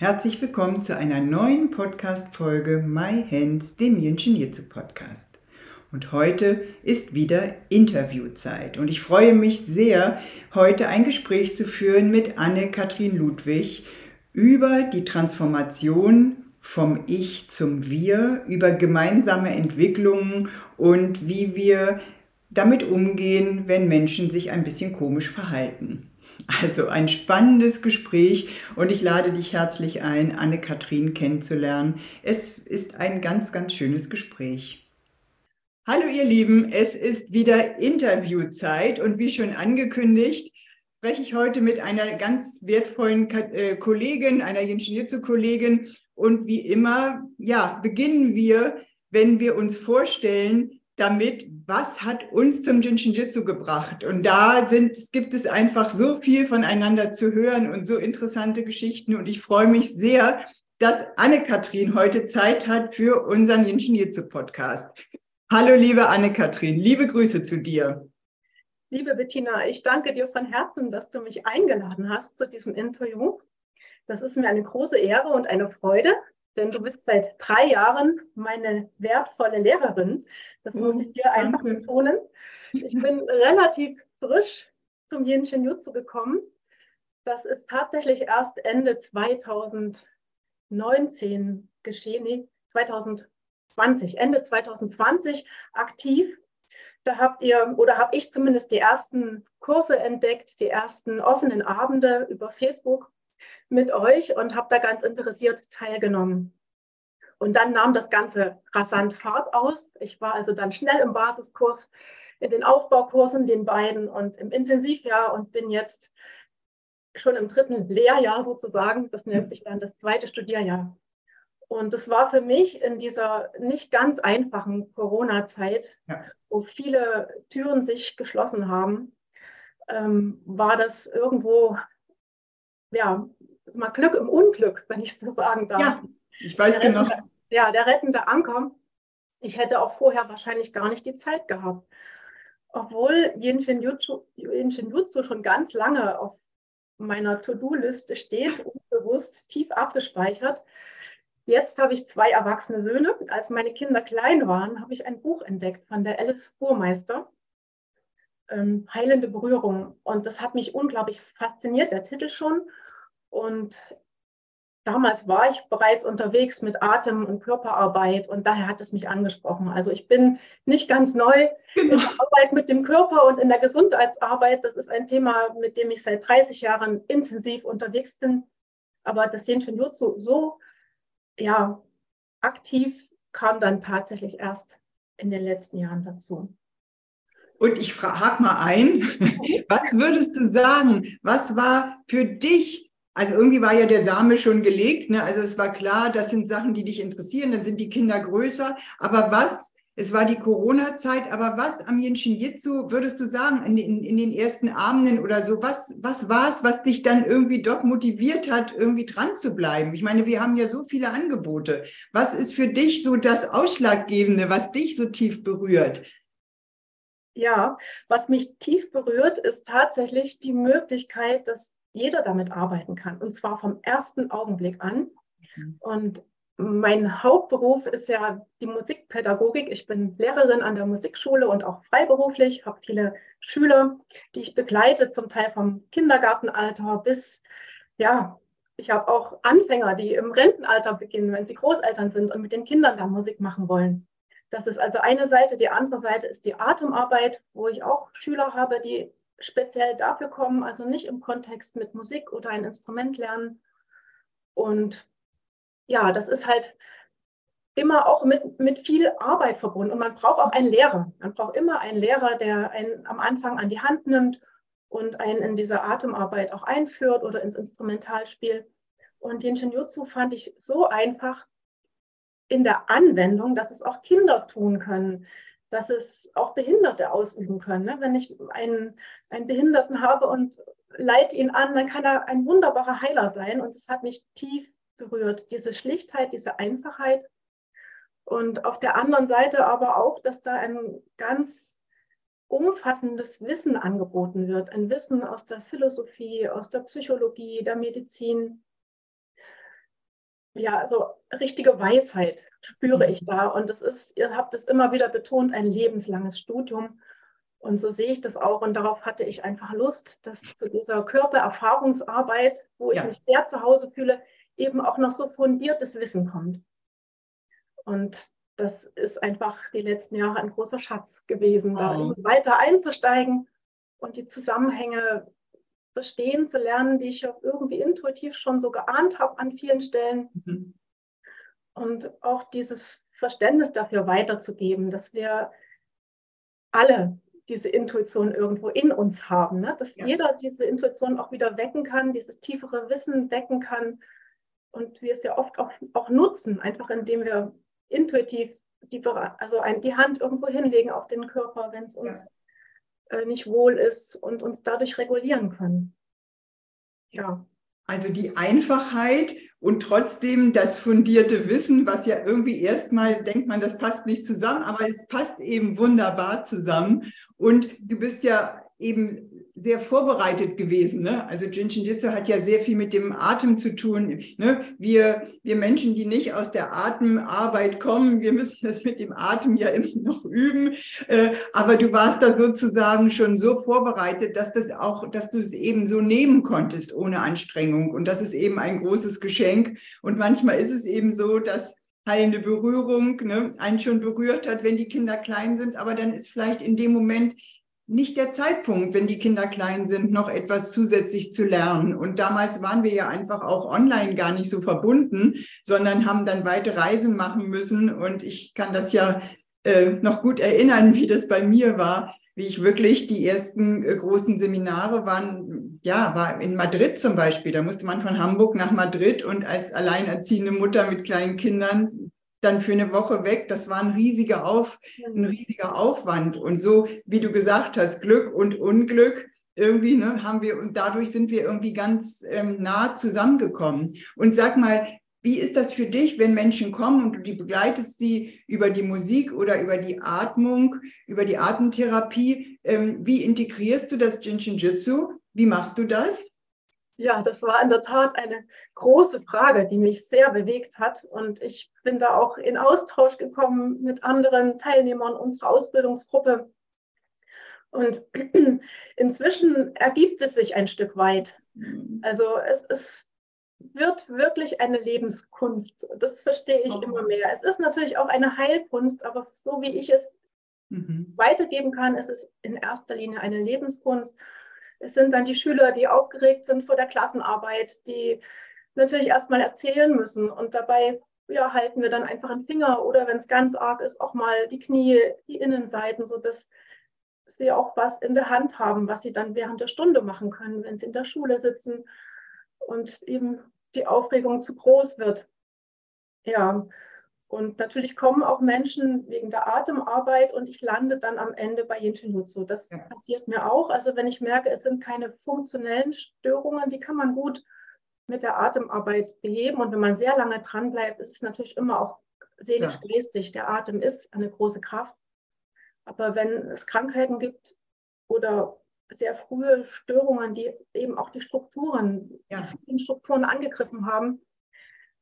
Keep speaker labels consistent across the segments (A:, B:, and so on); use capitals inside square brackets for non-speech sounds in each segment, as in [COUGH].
A: herzlich willkommen zu einer neuen Podcast-Folge My Hands, dem Yin-Chin Jutsu Podcast. Und heute ist wieder Interviewzeit. Und ich freue mich sehr, heute ein Gespräch zu führen mit Anne-Kathrin Ludwig über die Transformation vom Ich zum Wir, über gemeinsame Entwicklungen und wie wir damit umgehen, wenn Menschen sich ein bisschen komisch verhalten. Also ein spannendes Gespräch und ich lade dich herzlich ein, Anne-Kathrin kennenzulernen. Es ist ein ganz, ganz schönes Gespräch. Hallo ihr Lieben, es ist wieder Interviewzeit und wie schon angekündigt, spreche ich heute mit einer ganz wertvollen äh, Kollegin, einer Ingenieur-Kollegin und wie immer, ja, beginnen wir, wenn wir uns vorstellen, damit, was hat uns zum Jinshinjutsu gebracht? Und da sind, gibt es einfach so viel voneinander zu hören und so interessante Geschichten und ich freue mich sehr, dass Anne-Kathrin heute Zeit hat für unseren Jinshinjutsu-Podcast. Hallo, liebe Anne-Kathrin, liebe Grüße zu dir.
B: Liebe Bettina, ich danke dir von Herzen, dass du mich eingeladen hast zu diesem Interview. Das ist mir eine große Ehre und eine Freude, denn du bist seit drei Jahren meine wertvolle Lehrerin. Das oh, muss ich dir danke. einfach betonen. Ich bin relativ frisch zum Yin Shin Jutsu gekommen. Das ist tatsächlich erst Ende 2019 geschehen, nee, 2000 20, Ende 2020 aktiv. Da habt ihr oder habe ich zumindest die ersten Kurse entdeckt, die ersten offenen Abende über Facebook mit euch und habe da ganz interessiert teilgenommen. Und dann nahm das Ganze rasant Fahrt auf. Ich war also dann schnell im Basiskurs, in den Aufbaukursen, den beiden und im Intensivjahr und bin jetzt schon im dritten Lehrjahr sozusagen. Das nennt sich dann das zweite Studierjahr. Und das war für mich in dieser nicht ganz einfachen Corona-Zeit, ja. wo viele Türen sich geschlossen haben, ähm, war das irgendwo, ja, mal Glück im Unglück, wenn ich so sagen darf.
A: Ja, ich weiß der genau.
B: Rettende, ja, der rettende Anker. Ich hätte auch vorher wahrscheinlich gar nicht die Zeit gehabt. Obwohl Yin Shin Jutsu, Yin Shin Jutsu schon ganz lange auf meiner To-Do-Liste steht, unbewusst tief abgespeichert, Jetzt habe ich zwei erwachsene Söhne. Als meine Kinder klein waren, habe ich ein Buch entdeckt von der Alice Burmeister, ähm, Heilende Berührung. Und das hat mich unglaublich fasziniert, der Titel schon. Und damals war ich bereits unterwegs mit Atem- und Körperarbeit und daher hat es mich angesprochen. Also ich bin nicht ganz neu genau. in der Arbeit mit dem Körper und in der Gesundheitsarbeit. Das ist ein Thema, mit dem ich seit 30 Jahren intensiv unterwegs bin. Aber das Yin Shin Jutsu so ja, aktiv kam dann tatsächlich erst in den letzten Jahren dazu.
A: Und ich hake mal ein, [LAUGHS] was würdest du sagen, was war für dich, also irgendwie war ja der Same schon gelegt, ne? also es war klar, das sind Sachen, die dich interessieren, dann sind die Kinder größer, aber was es war die Corona-Zeit, aber was am Jinshin Jitsu würdest du sagen in, in, in, den ersten Abenden oder so? Was, was war es, was dich dann irgendwie doch motiviert hat, irgendwie dran zu bleiben? Ich meine, wir haben ja so viele Angebote. Was ist für dich so das Ausschlaggebende, was dich so tief berührt?
B: Ja, was mich tief berührt, ist tatsächlich die Möglichkeit, dass jeder damit arbeiten kann. Und zwar vom ersten Augenblick an. Mhm. Und mein Hauptberuf ist ja die Musikpädagogik. Ich bin Lehrerin an der Musikschule und auch freiberuflich, habe viele Schüler, die ich begleite, zum Teil vom Kindergartenalter bis, ja, ich habe auch Anfänger, die im Rentenalter beginnen, wenn sie Großeltern sind und mit den Kindern da Musik machen wollen. Das ist also eine Seite. Die andere Seite ist die Atemarbeit, wo ich auch Schüler habe, die speziell dafür kommen, also nicht im Kontext mit Musik oder ein Instrument lernen. Und ja, das ist halt immer auch mit, mit viel Arbeit verbunden. Und man braucht auch einen Lehrer. Man braucht immer einen Lehrer, der einen am Anfang an die Hand nimmt und einen in diese Atemarbeit auch einführt oder ins Instrumentalspiel. Und den Shinjutsu fand ich so einfach, in der Anwendung, dass es auch Kinder tun können, dass es auch Behinderte ausüben können. Ne? Wenn ich einen, einen Behinderten habe und leite ihn an, dann kann er ein wunderbarer Heiler sein. Und das hat mich tief berührt, diese Schlichtheit, diese Einfachheit. Und auf der anderen Seite aber auch, dass da ein ganz umfassendes Wissen angeboten wird. Ein Wissen aus der Philosophie, aus der Psychologie, der Medizin. Ja, also richtige Weisheit spüre ich da. Und das ist, ihr habt es immer wieder betont, ein lebenslanges Studium. Und so sehe ich das auch. Und darauf hatte ich einfach Lust, dass zu dieser Körpererfahrungsarbeit, wo ja. ich mich sehr zu Hause fühle, eben auch noch so fundiertes Wissen kommt. Und das ist einfach die letzten Jahre ein großer Schatz gewesen, oh. da weiter einzusteigen und die Zusammenhänge verstehen zu lernen, die ich auch irgendwie intuitiv schon so geahnt habe an vielen Stellen. Mhm. Und auch dieses Verständnis dafür weiterzugeben, dass wir alle diese Intuition irgendwo in uns haben, ne? dass ja. jeder diese Intuition auch wieder wecken kann, dieses tiefere Wissen wecken kann und wir es ja oft auch, auch nutzen, einfach indem wir intuitiv die, also ein, die Hand irgendwo hinlegen auf den Körper, wenn es uns ja. Äh, nicht wohl ist und uns dadurch regulieren können.
A: Ja. Also die Einfachheit und trotzdem das fundierte Wissen, was ja irgendwie erstmal denkt man, das passt nicht zusammen, aber es passt eben wunderbar zusammen. Und du bist ja eben sehr vorbereitet gewesen. Ne? Also Jinshin Jitsu hat ja sehr viel mit dem Atem zu tun. Ne? Wir, wir Menschen, die nicht aus der Atemarbeit kommen, wir müssen das mit dem Atem ja immer noch üben. Äh, aber du warst da sozusagen schon so vorbereitet, dass das auch, dass du es eben so nehmen konntest ohne Anstrengung. Und das ist eben ein großes Geschenk. Und manchmal ist es eben so, dass heilende Berührung ne, einen schon berührt hat, wenn die Kinder klein sind, aber dann ist vielleicht in dem Moment nicht der Zeitpunkt, wenn die Kinder klein sind, noch etwas zusätzlich zu lernen. Und damals waren wir ja einfach auch online gar nicht so verbunden, sondern haben dann weite Reisen machen müssen. Und ich kann das ja äh, noch gut erinnern, wie das bei mir war, wie ich wirklich die ersten äh, großen Seminare waren, ja, war in Madrid zum Beispiel. Da musste man von Hamburg nach Madrid und als alleinerziehende Mutter mit kleinen Kindern dann für eine Woche weg. Das war ein riesiger, Auf, ein riesiger Aufwand. Und so, wie du gesagt hast, Glück und Unglück, irgendwie ne, haben wir, und dadurch sind wir irgendwie ganz ähm, nah zusammengekommen. Und sag mal, wie ist das für dich, wenn Menschen kommen und du die begleitest sie über die Musik oder über die Atmung, über die Atemtherapie? Ähm, wie integrierst du das Jinshin Jitsu? Wie machst du das?
B: Ja, das war in der Tat eine große Frage, die mich sehr bewegt hat. Und ich bin da auch in Austausch gekommen mit anderen Teilnehmern unserer Ausbildungsgruppe. Und [CLEARS THROAT] inzwischen ergibt es sich ein Stück weit. Mhm. Also es, es wird wirklich eine Lebenskunst. Das verstehe ich oh. immer mehr. Es ist natürlich auch eine Heilkunst, aber so wie ich es mhm. weitergeben kann, ist es in erster Linie eine Lebenskunst. Es sind dann die Schüler, die aufgeregt sind vor der Klassenarbeit, die natürlich erstmal erzählen müssen und dabei ja, halten wir dann einfach einen Finger oder wenn es ganz arg ist, auch mal die Knie, die Innenseiten, sodass sie auch was in der Hand haben, was sie dann während der Stunde machen können, wenn sie in der Schule sitzen und eben die Aufregung zu groß wird. Ja, und natürlich kommen auch Menschen wegen der Atemarbeit und ich lande dann am Ende bei Jinshinjutsu. Das ja. passiert mir auch. Also wenn ich merke, es sind keine funktionellen Störungen, die kann man gut mit der Atemarbeit beheben. Und wenn man sehr lange dran bleibt, ist es natürlich immer auch seelisch-geistig. Der Atem ist eine große Kraft. Aber wenn es Krankheiten gibt oder sehr frühe Störungen, die eben auch die Strukturen, ja. die Strukturen angegriffen haben,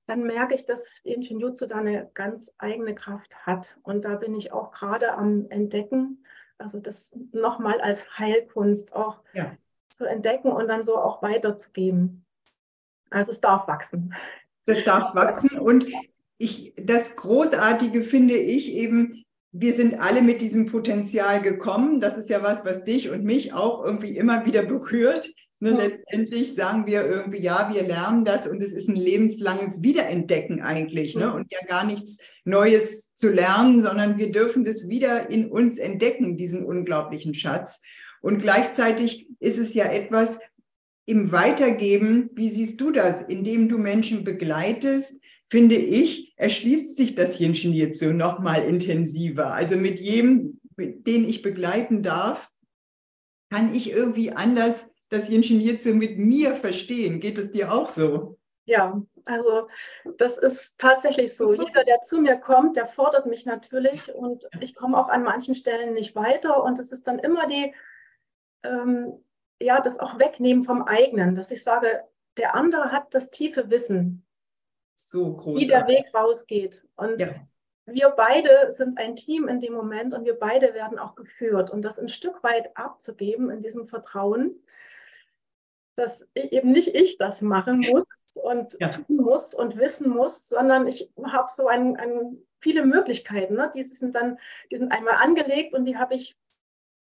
B: dann merke ich, dass Ingenieurzu da eine ganz eigene Kraft hat. Und da bin ich auch gerade am Entdecken, also das nochmal als Heilkunst auch ja. zu entdecken und dann so auch weiterzugeben. Also es darf wachsen.
A: Das darf wachsen und ich, das Großartige finde ich eben, wir sind alle mit diesem Potenzial gekommen. Das ist ja was, was dich und mich auch irgendwie immer wieder berührt. Ne, ja. Letztendlich sagen wir irgendwie, ja, wir lernen das und es ist ein lebenslanges Wiederentdecken eigentlich. Ne? Und ja gar nichts Neues zu lernen, sondern wir dürfen das wieder in uns entdecken, diesen unglaublichen Schatz. Und gleichzeitig ist es ja etwas im Weitergeben, wie siehst du das, indem du Menschen begleitest, finde ich, erschließt sich das Yin Shin Jitsu noch mal intensiver. Also mit jedem, den ich begleiten darf, kann ich irgendwie anders das Yin Jitsu mit mir verstehen. Geht es dir auch so?
B: Ja, also das ist tatsächlich so. Jeder, der zu mir kommt, der fordert mich natürlich und ich komme auch an manchen Stellen nicht weiter und es ist dann immer die, ähm, ja, das auch wegnehmen vom eigenen, dass ich sage, der andere hat das tiefe Wissen,
A: so
B: wie der Weg rausgeht. Und ja. wir beide sind ein Team in dem Moment und wir beide werden auch geführt und das ein Stück weit abzugeben in diesem Vertrauen, dass eben nicht ich das machen muss, und ja. tun muss und wissen muss, sondern ich habe so ein, ein, viele Möglichkeiten. Ne? Die sind dann, die sind einmal angelegt und die habe ich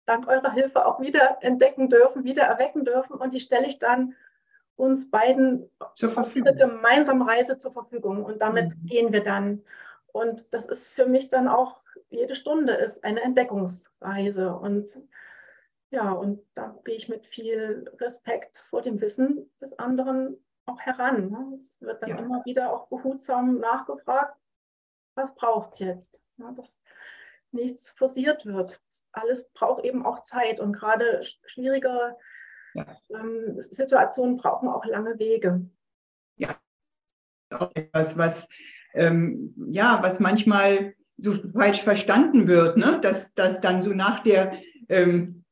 B: dank eurer Hilfe auch wieder entdecken dürfen, wieder erwecken dürfen und die stelle ich dann uns beiden zur Verfügung. Diese gemeinsame Reise zur Verfügung und damit mhm. gehen wir dann. Und das ist für mich dann auch, jede Stunde ist eine Entdeckungsreise und ja, und da gehe ich mit viel Respekt vor dem Wissen des anderen auch heran. Ne? Es wird dann ja. immer wieder auch behutsam nachgefragt, was braucht es jetzt? Ne? Dass nichts forciert wird. Alles braucht eben auch Zeit und gerade schwierige ja. ähm, Situationen brauchen auch lange Wege.
A: Ja, auch etwas, was, ähm, ja, was manchmal so falsch verstanden wird, ne? dass, dass dann so nach der ähm,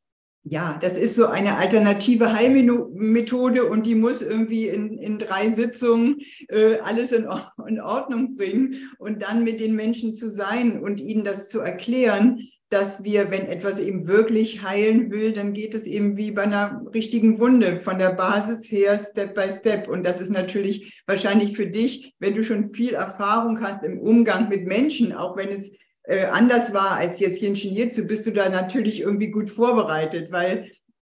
A: ja, das ist so eine alternative Heilmethode und die muss irgendwie in, in drei Sitzungen äh, alles in, in Ordnung bringen und dann mit den Menschen zu sein und ihnen das zu erklären, dass wir, wenn etwas eben wirklich heilen will, dann geht es eben wie bei einer richtigen Wunde von der Basis her, Step by Step. Und das ist natürlich wahrscheinlich für dich, wenn du schon viel Erfahrung hast im Umgang mit Menschen, auch wenn es äh, anders war als jetzt hier in Jitsu, bist du da natürlich irgendwie gut vorbereitet, weil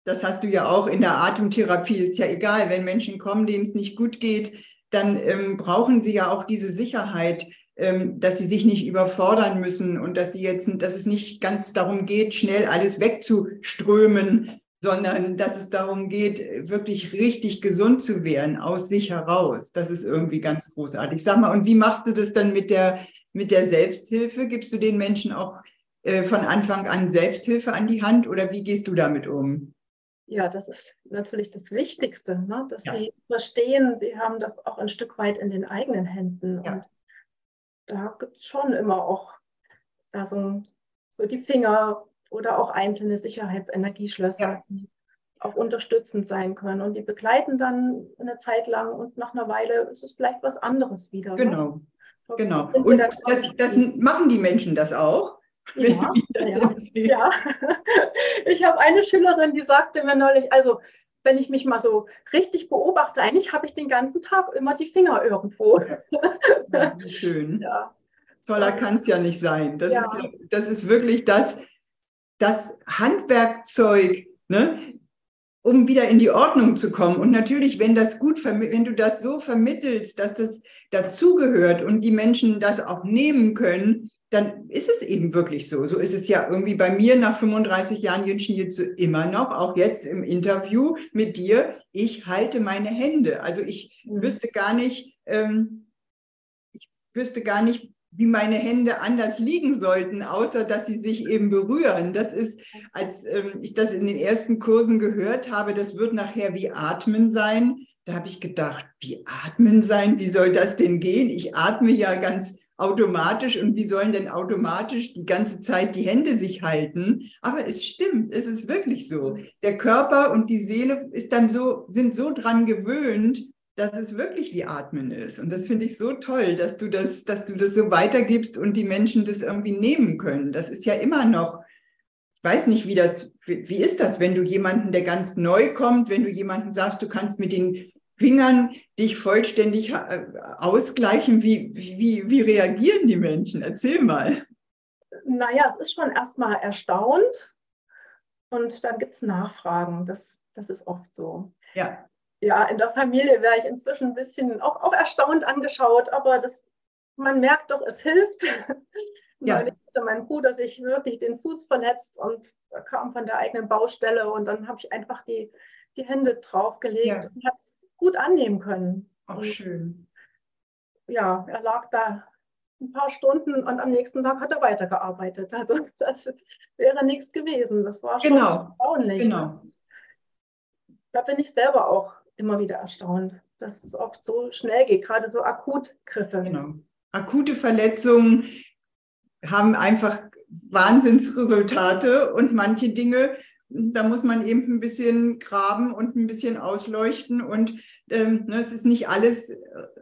A: das hast du ja auch in der Atemtherapie, ist ja egal, wenn Menschen kommen, denen es nicht gut geht, dann ähm, brauchen sie ja auch diese Sicherheit, ähm, dass sie sich nicht überfordern müssen und dass sie jetzt, dass es nicht ganz darum geht, schnell alles wegzuströmen, sondern dass es darum geht, wirklich richtig gesund zu werden aus sich heraus. Das ist irgendwie ganz großartig. Sag mal, und wie machst du das dann mit der, mit der Selbsthilfe? Gibst du den Menschen auch äh, von Anfang an Selbsthilfe an die Hand oder wie gehst du damit um?
B: Ja, das ist natürlich das Wichtigste, ne? dass ja. sie verstehen, sie haben das auch ein Stück weit in den eigenen Händen. Ja. Und da gibt es schon immer auch da so, so die Finger oder auch einzelne Sicherheitsenergieschlösser, ja. die auch unterstützend sein können. Und die begleiten dann eine Zeit lang und nach einer Weile ist es vielleicht was anderes wieder.
A: Genau. Ne? Genau. Und das, das, machen die Menschen das auch?
B: Ja, ja, ja. [LAUGHS] Ich habe eine Schülerin, die sagte mir neulich, also wenn ich mich mal so richtig beobachte, eigentlich habe ich den ganzen Tag immer die Finger irgendwo.
A: Ja, [LAUGHS] schön. Ja. Toller kann es ja nicht sein. Das, ja. Ist, das ist wirklich das, das Handwerkzeug, ne, um wieder in die Ordnung zu kommen. Und natürlich, wenn das gut, wenn du das so vermittelst, dass das dazugehört und die Menschen das auch nehmen können, dann ist es eben wirklich so. So ist es ja irgendwie bei mir nach 35 Jahren Jünschen jetzt immer noch, auch jetzt im Interview mit dir. Ich halte meine Hände. Also ich mhm. wüsste gar nicht, ähm, ich wüsste gar nicht, wie meine Hände anders liegen sollten, außer dass sie sich eben berühren. Das ist, als ähm, ich das in den ersten Kursen gehört habe, das wird nachher wie Atmen sein. Da habe ich gedacht, wie Atmen sein? Wie soll das denn gehen? Ich atme ja ganz automatisch und wie sollen denn automatisch die ganze Zeit die Hände sich halten? Aber es stimmt, es ist wirklich so. Der Körper und die Seele ist dann so, sind so dran gewöhnt, dass es wirklich wie Atmen ist. Und das finde ich so toll, dass du das, dass du das so weitergibst und die Menschen das irgendwie nehmen können. Das ist ja immer noch, ich weiß nicht, wie das, wie, ist das, wenn du jemanden, der ganz neu kommt, wenn du jemanden sagst, du kannst mit den Fingern dich vollständig äh, ausgleichen, wie, wie, wie reagieren die Menschen? Erzähl mal.
B: Naja, es ist schon erstmal erstaunt und dann gibt es Nachfragen. Das, das ist oft so. Ja ja, in der Familie wäre ich inzwischen ein bisschen auch, auch erstaunt angeschaut, aber das, man merkt doch, es hilft. [LAUGHS] Ja. Neulich hatte mein Bruder sich wirklich den Fuß verletzt und kam von der eigenen Baustelle und dann habe ich einfach die, die Hände draufgelegt ja. und hat es gut annehmen können.
A: Auch und schön.
B: ja, er lag da ein paar Stunden und am nächsten Tag hat er weitergearbeitet. Also [LAUGHS] das wäre nichts gewesen. Das war schon
A: genau.
B: erstaunlich.
A: Genau.
B: Da bin ich selber auch immer wieder erstaunt, dass es oft so schnell geht, gerade so Akutgriffe.
A: Genau. Akute Verletzungen haben einfach Wahnsinnsresultate und manche Dinge, da muss man eben ein bisschen graben und ein bisschen ausleuchten und ähm, ne, es ist nicht alles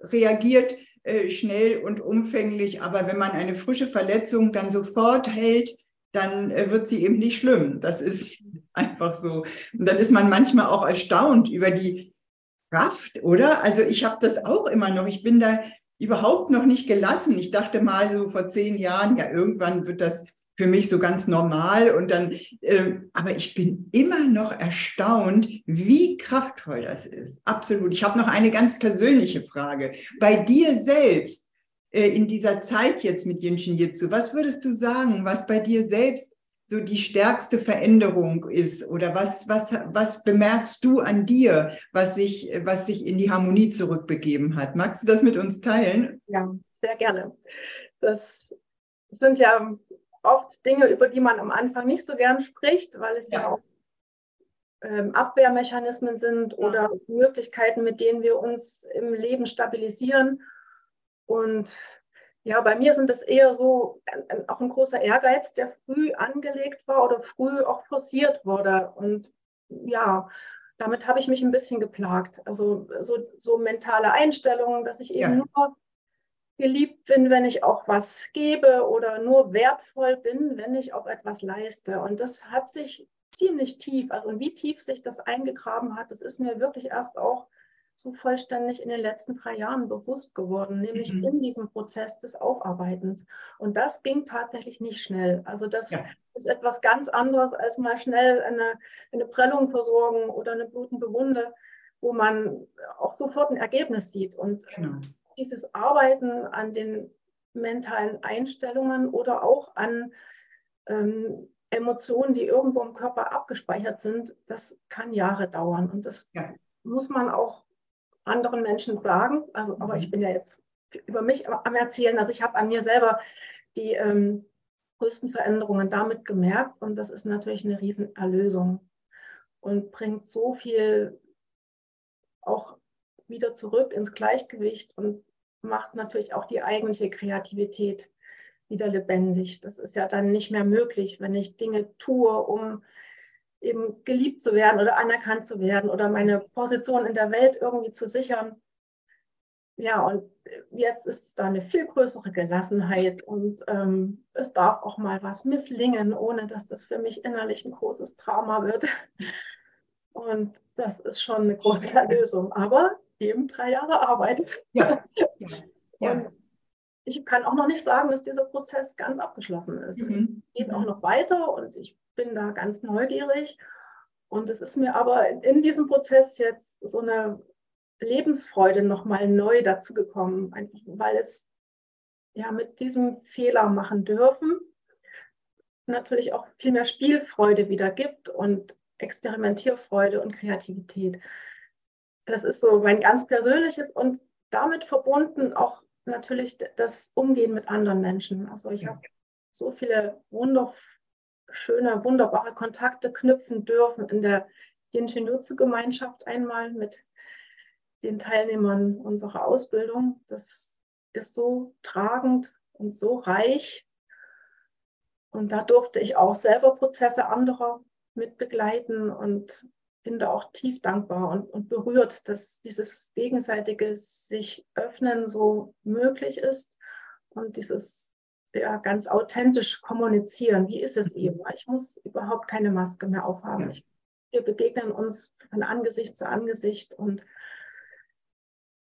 A: reagiert äh, schnell und umfänglich, aber wenn man eine frische Verletzung dann sofort hält, dann äh, wird sie eben nicht schlimm. Das ist [LAUGHS] einfach so. Und dann ist man manchmal auch erstaunt über die Kraft, oder? Also ich habe das auch immer noch. Ich bin da überhaupt noch nicht gelassen. Ich dachte mal so vor zehn Jahren, ja, irgendwann wird das für mich so ganz normal und dann, ähm, aber ich bin immer noch erstaunt, wie kraftvoll das ist. Absolut. Ich habe noch eine ganz persönliche Frage. Bei dir selbst äh, in dieser Zeit jetzt mit Jinshin Jitsu, was würdest du sagen, was bei dir selbst so die stärkste Veränderung ist oder was, was, was bemerkst du an dir, was sich, was sich in die Harmonie zurückbegeben hat? Magst du das mit uns teilen?
B: Ja, sehr gerne. Das sind ja oft Dinge, über die man am Anfang nicht so gern spricht, weil es ja, ja auch ähm, Abwehrmechanismen sind oder Möglichkeiten, mit denen wir uns im Leben stabilisieren. Und ja, bei mir sind das eher so ein, auch ein großer Ehrgeiz, der früh angelegt war oder früh auch forciert wurde. Und ja, damit habe ich mich ein bisschen geplagt. Also so, so mentale Einstellungen, dass ich eben ja. nur geliebt bin, wenn ich auch was gebe oder nur wertvoll bin, wenn ich auch etwas leiste. Und das hat sich ziemlich tief, also wie tief sich das eingegraben hat, das ist mir wirklich erst auch so vollständig in den letzten drei Jahren bewusst geworden, nämlich mhm. in diesem Prozess des Aufarbeitens. Und das ging tatsächlich nicht schnell. Also das ja. ist etwas ganz anderes, als mal schnell eine, eine Prellung versorgen oder eine blutende Wunde, wo man auch sofort ein Ergebnis sieht. Und genau dieses Arbeiten an den mentalen Einstellungen oder auch an ähm, Emotionen, die irgendwo im Körper abgespeichert sind, das kann Jahre dauern. Und das ja. muss man auch anderen Menschen sagen. Also, aber ich mhm. bin ja jetzt über mich am Erzählen. Also ich habe an mir selber die ähm, größten Veränderungen damit gemerkt. Und das ist natürlich eine Riesenerlösung und bringt so viel auch wieder zurück ins Gleichgewicht und macht natürlich auch die eigentliche Kreativität wieder lebendig. Das ist ja dann nicht mehr möglich, wenn ich Dinge tue, um eben geliebt zu werden oder anerkannt zu werden oder meine Position in der Welt irgendwie zu sichern. Ja, und jetzt ist da eine viel größere Gelassenheit und ähm, es darf auch mal was misslingen, ohne dass das für mich innerlich ein großes Trauma wird. Und das ist schon eine große Erlösung. Aber eben drei Jahre Arbeit. Ja. ja. ich kann auch noch nicht sagen, dass dieser Prozess ganz abgeschlossen ist. Mhm. Es geht auch noch weiter und ich bin da ganz neugierig. Und es ist mir aber in diesem Prozess jetzt so eine Lebensfreude nochmal neu dazugekommen, einfach weil es ja mit diesem Fehler machen dürfen natürlich auch viel mehr Spielfreude wieder gibt und Experimentierfreude und Kreativität das ist so mein ganz persönliches und damit verbunden auch natürlich das Umgehen mit anderen Menschen. Also ich habe so viele wunderschöne, wunderbare Kontakte knüpfen dürfen in der Jinshinjutsu-Gemeinschaft einmal mit den Teilnehmern unserer Ausbildung. Das ist so tragend und so reich. Und da durfte ich auch selber Prozesse anderer mit begleiten und bin da auch tief dankbar und, und berührt, dass dieses gegenseitige sich öffnen so möglich ist und dieses ja, ganz authentisch kommunizieren. Wie ist es eben? Ich muss überhaupt keine Maske mehr aufhaben. Ich, wir begegnen uns von Angesicht zu Angesicht und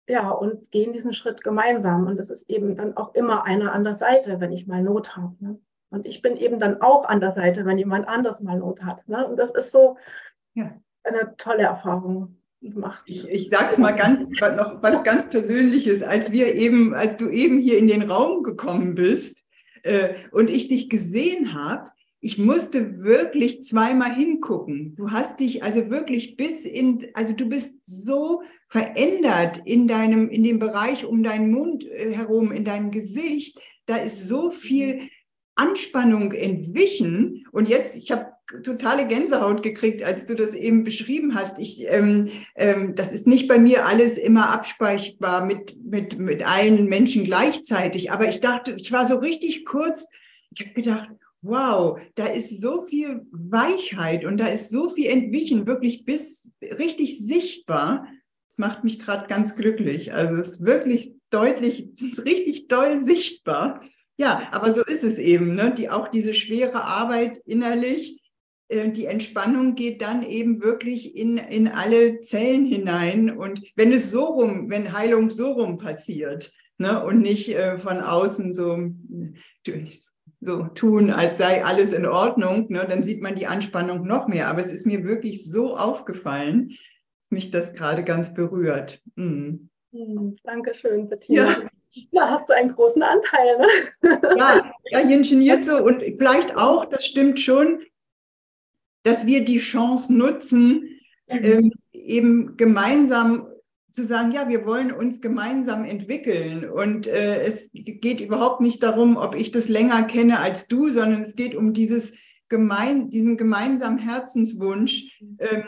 B: ja, und gehen diesen Schritt gemeinsam. Und es ist eben dann auch immer einer an der Seite, wenn ich mal Not habe. Ne? Und ich bin eben dann auch an der Seite, wenn jemand anders mal Not hat. Ne? Und das ist so, ja eine tolle Erfahrung gemacht.
A: Ich, ich sage es mal ganz, noch was ganz Persönliches. Als wir eben, als du eben hier in den Raum gekommen bist äh, und ich dich gesehen habe, ich musste wirklich zweimal hingucken. Du hast dich also wirklich bis in, also du bist so verändert in deinem, in dem Bereich um deinen Mund äh, herum, in deinem Gesicht. Da ist so viel Anspannung entwichen. Und jetzt, ich habe totale Gänsehaut gekriegt, als du das eben beschrieben hast. Ich, ähm, ähm, das ist nicht bei mir alles immer abspeichbar mit, mit, mit allen Menschen gleichzeitig. Aber ich dachte, ich war so richtig kurz, ich habe gedacht, wow, da ist so viel Weichheit und da ist so viel entwichen, wirklich bis richtig sichtbar. Das macht mich gerade ganz glücklich. Also es ist wirklich deutlich, [LAUGHS] es ist richtig doll sichtbar. Ja, aber so ist es eben, ne? Die, auch diese schwere Arbeit innerlich, die Entspannung geht dann eben wirklich in, in alle Zellen hinein. Und wenn es so rum, wenn Heilung so rum passiert, ne? und nicht äh, von außen so, so tun, als sei alles in Ordnung, ne? dann sieht man die Anspannung noch mehr. Aber es ist mir wirklich so aufgefallen, dass mich das gerade ganz berührt.
B: Mhm. Mhm, Dankeschön, Bettina. Ja. Da hast du einen großen Anteil. Ne?
A: Ja, ja, ingeniert so. Und vielleicht auch, das stimmt schon, dass wir die Chance nutzen, mhm. ähm, eben gemeinsam zu sagen, ja, wir wollen uns gemeinsam entwickeln. Und äh, es geht überhaupt nicht darum, ob ich das länger kenne als du, sondern es geht um dieses gemein, diesen gemeinsamen Herzenswunsch, mhm. ähm,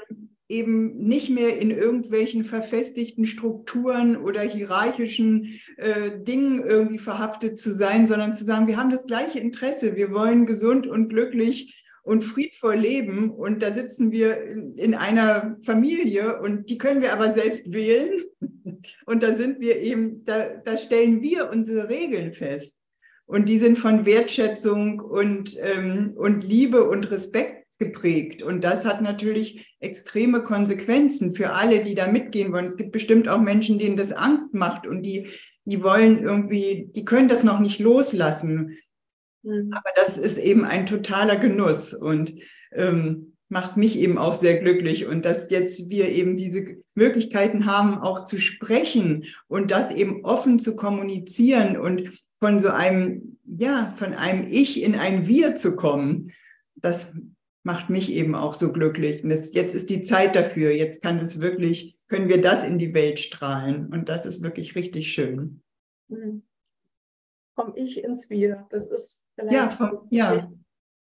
A: eben nicht mehr in irgendwelchen verfestigten Strukturen oder hierarchischen äh, Dingen irgendwie verhaftet zu sein, sondern zu sagen, wir haben das gleiche Interesse, wir wollen gesund und glücklich und friedvoll leben und da sitzen wir in, in einer Familie und die können wir aber selbst wählen [LAUGHS] und da sind wir eben, da, da stellen wir unsere Regeln fest. Und die sind von Wertschätzung und, ähm, und Liebe und Respekt geprägt. Und das hat natürlich extreme Konsequenzen für alle, die da mitgehen wollen. Es gibt bestimmt auch Menschen, denen das Angst macht und die, die wollen irgendwie, die können das noch nicht loslassen. Mhm. Aber das ist eben ein totaler Genuss und ähm, macht mich eben auch sehr glücklich. Und dass jetzt wir eben diese Möglichkeiten haben, auch zu sprechen und das eben offen zu kommunizieren und von so einem, ja, von einem Ich in ein Wir zu kommen. Das macht mich eben auch so glücklich. Und das, jetzt ist die Zeit dafür. Jetzt kann es wirklich, können wir das in die Welt strahlen. Und das ist wirklich richtig schön. Mhm.
B: Vom Ich ins Wir. Das ist
A: vielleicht ja, vom, ja.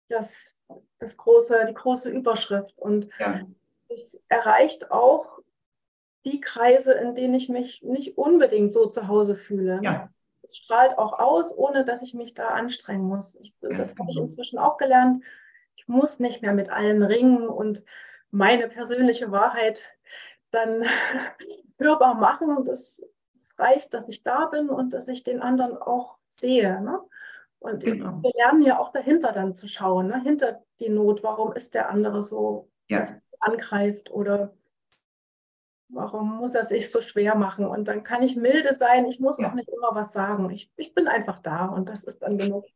B: Das, das große, die große Überschrift. Und ja. es erreicht auch die Kreise, in denen ich mich nicht unbedingt so zu Hause fühle. Ja. Es strahlt auch aus, ohne dass ich mich da anstrengen muss. Ich, das habe ich genau. inzwischen auch gelernt ich muss nicht mehr mit allen ringen und meine persönliche Wahrheit dann [LAUGHS] hörbar machen. Und es, reicht, dass ich da bin und dass ich den anderen auch sehe. Ne? Und genau. wir lernen ja auch dahinter dann zu schauen, ne? hinter die Not, warum ist der andere so ja. angreift oder warum muss er sich so schwer machen? Und dann kann ich milde sein, ich muss ja. auch nicht immer was sagen. Ich, ich bin einfach da und das ist dann genug. [LAUGHS]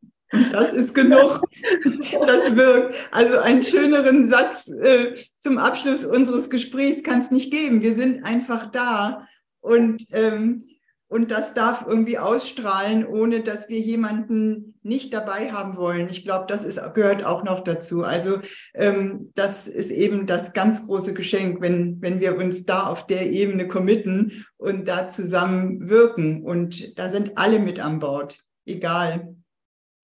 A: Das ist genug. Das wirkt. Also einen schöneren Satz äh, zum Abschluss unseres Gesprächs kann es nicht geben. Wir sind einfach da und, ähm, und das darf irgendwie ausstrahlen, ohne dass wir jemanden nicht dabei haben wollen. Ich glaube, das ist, gehört auch noch dazu. Also ähm, das ist eben das ganz große Geschenk, wenn, wenn wir uns da auf der Ebene committen und da zusammen wirken. Und da sind alle mit an Bord, egal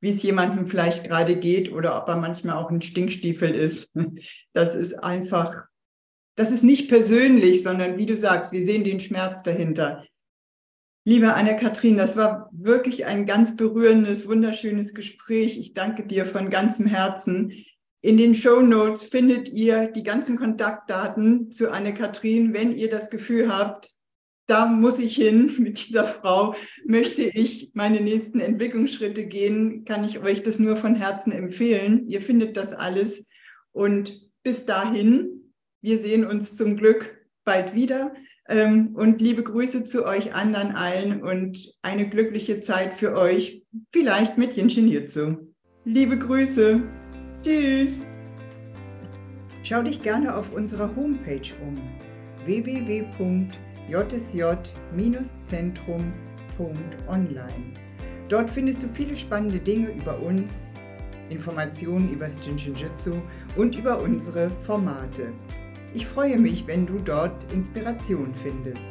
A: wie es jemandem vielleicht gerade geht oder ob er manchmal auch ein Stinkstiefel ist. [LAUGHS] Das ist einfach, das ist nicht persönlich, sondern wie du sagst, wir sehen den Schmerz dahinter. Liebe Anne-Kathrin, das war wirklich ein ganz berührendes, wunderschönes Gespräch. Ich danke dir von ganzem Herzen. In den Show Notes findet ihr die ganzen Kontaktdaten zu Anne-Kathrin, wenn ihr das Gefühl habt, da muss ich hin [LAUGHS] mit dieser Frau. Möchte ich meine nächsten Entwicklungsschritte gehen, kann ich euch das nur von Herzen empfehlen. Ihr findet das alles. Und bis dahin, wir sehen uns zum Glück bald wieder. Ähm, und liebe Grüße zu euch anderen allen und eine glückliche Zeit für euch, vielleicht mit Jinshin zu. Liebe Grüße. Tschüss. Schau dich gerne auf unserer Homepage um www jsj-zentrum.online. Dort findest du viele spannende Dinge über uns, Informationen über das Jinshinjutsu und über unsere Formate. Ich freue mich, wenn du dort Inspiration findest.